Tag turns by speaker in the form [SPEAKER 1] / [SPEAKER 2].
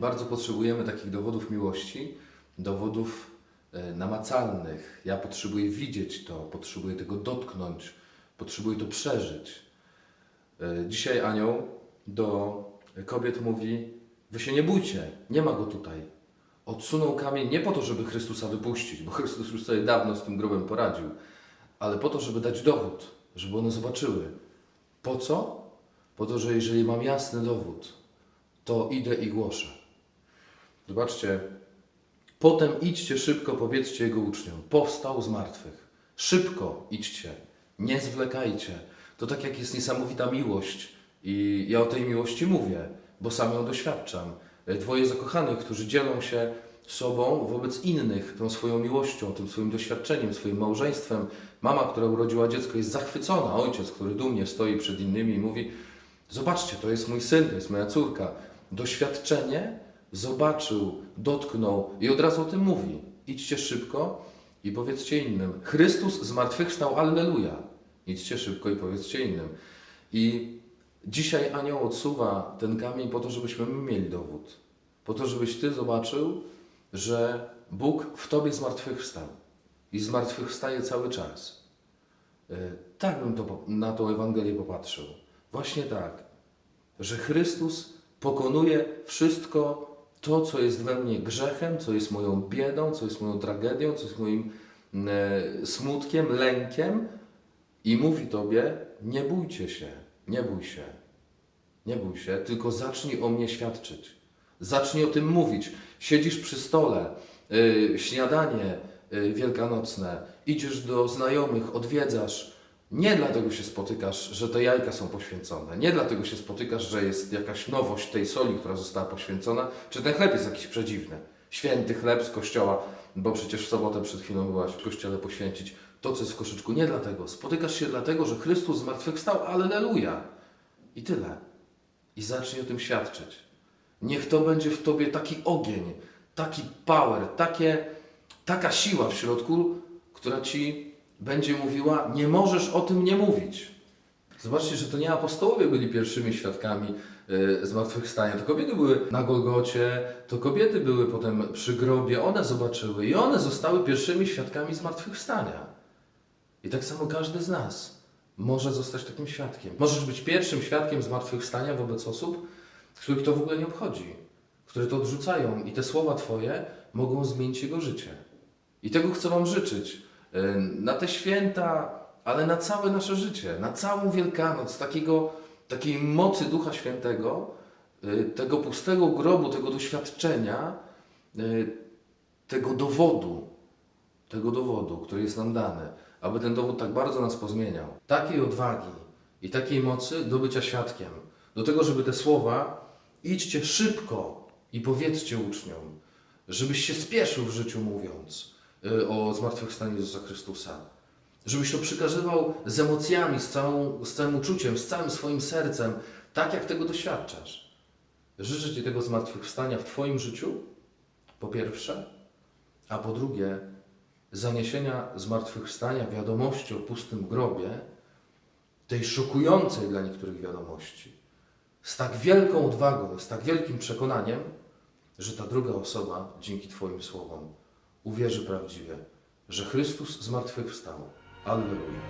[SPEAKER 1] Bardzo potrzebujemy takich dowodów miłości, dowodów e, namacalnych. Ja potrzebuję widzieć to, potrzebuję tego dotknąć, potrzebuję to przeżyć. E, dzisiaj anioł do kobiet mówi: Wy się nie bójcie, nie ma go tutaj. Odsunął kamień nie po to, żeby Chrystusa wypuścić, bo Chrystus już sobie dawno z tym grobem poradził, ale po to, żeby dać dowód, żeby one zobaczyły. Po co? Po to, że jeżeli mam jasny dowód, to idę i głoszę. Zobaczcie, potem idźcie szybko, powiedzcie jego uczniom, powstał z martwych. Szybko idźcie, nie zwlekajcie. To tak jak jest niesamowita miłość i ja o tej miłości mówię, bo sam ją doświadczam. Dwoje zakochanych, którzy dzielą się sobą wobec innych, tą swoją miłością, tym swoim doświadczeniem, swoim małżeństwem. Mama, która urodziła dziecko, jest zachwycona. Ojciec, który dumnie stoi przed innymi i mówi: Zobaczcie, to jest mój syn, to jest moja córka. Doświadczenie zobaczył, dotknął i od razu o tym mówi. Idźcie szybko i powiedzcie innym. Chrystus zmartwychwstał, alleluja. Idźcie szybko i powiedzcie innym. I dzisiaj anioł odsuwa ten kamień po to, żebyśmy my mieli dowód. Po to, żebyś Ty zobaczył, że Bóg w Tobie zmartwychwstał. I zmartwychwstaje cały czas. E, Tak bym to, na tą Ewangelię popatrzył. Właśnie tak, że Chrystus pokonuje wszystko to, co jest we mnie grzechem, co jest moją biedą, co jest moją tragedią, co jest moim e, smutkiem, lękiem i mówi Tobie, nie bójcie się, nie bój się, nie bój się, tylko zacznij o mnie świadczyć. Zacznij o tym mówić. Siedzisz przy stole, y, śniadanie y, wielkanocne, idziesz do znajomych, odwiedzasz. Nie dlatego się spotykasz, że te jajka są poświęcone. Nie dlatego się spotykasz, że jest jakaś nowość tej soli, która została poświęcona, czy ten chleb jest jakiś przedziwny. Święty chleb z kościoła, bo przecież w sobotę przed chwilą byłaś w kościele poświęcić to, co jest w koszyczku. Nie dlatego. Spotykasz się dlatego, że Chrystus zmartwychwstał, alleluja. I tyle. I zacznij o tym świadczyć. Niech to będzie w Tobie taki ogień, taki power, takie, taka siła w środku, która Ci będzie mówiła, nie możesz o tym nie mówić. Zobaczcie, że to nie apostołowie byli pierwszymi świadkami zmartwychwstania. To kobiety były na Golgocie, to kobiety były potem przy grobie, one zobaczyły i one zostały pierwszymi świadkami zmartwychwstania. I tak samo każdy z nas może zostać takim świadkiem. Możesz być pierwszym świadkiem zmartwychwstania wobec osób, których to w ogóle nie obchodzi, które to odrzucają i te słowa Twoje mogą zmienić jego życie. I tego chcę Wam życzyć yy, na te święta, ale na całe nasze życie, na całą Wielkanoc, takiego, takiej mocy Ducha Świętego, yy, tego pustego grobu, tego doświadczenia, yy, tego dowodu, tego dowodu, który jest nam dany, aby ten dowód tak bardzo nas pozmieniał. Takiej odwagi i takiej mocy do bycia świadkiem, do tego, żeby te słowa idźcie szybko i powiedzcie uczniom, żebyś się spieszył w życiu mówiąc y, o zmartwychwstaniu Jezusa Chrystusa. Żebyś to przekazywał z emocjami, z, całą, z całym uczuciem, z całym swoim sercem, tak jak tego doświadczasz. Życzę Ci tego zmartwychwstania w Twoim życiu, po pierwsze, a po drugie, zaniesienia zmartwychwstania, wiadomości o pustym grobie, tej szokującej dla niektórych wiadomości, z tak wielką odwagą, z tak wielkim przekonaniem, że ta druga osoba dzięki Twoim słowom uwierzy prawdziwie, że Chrystus zmartwychwstał. Alleluja.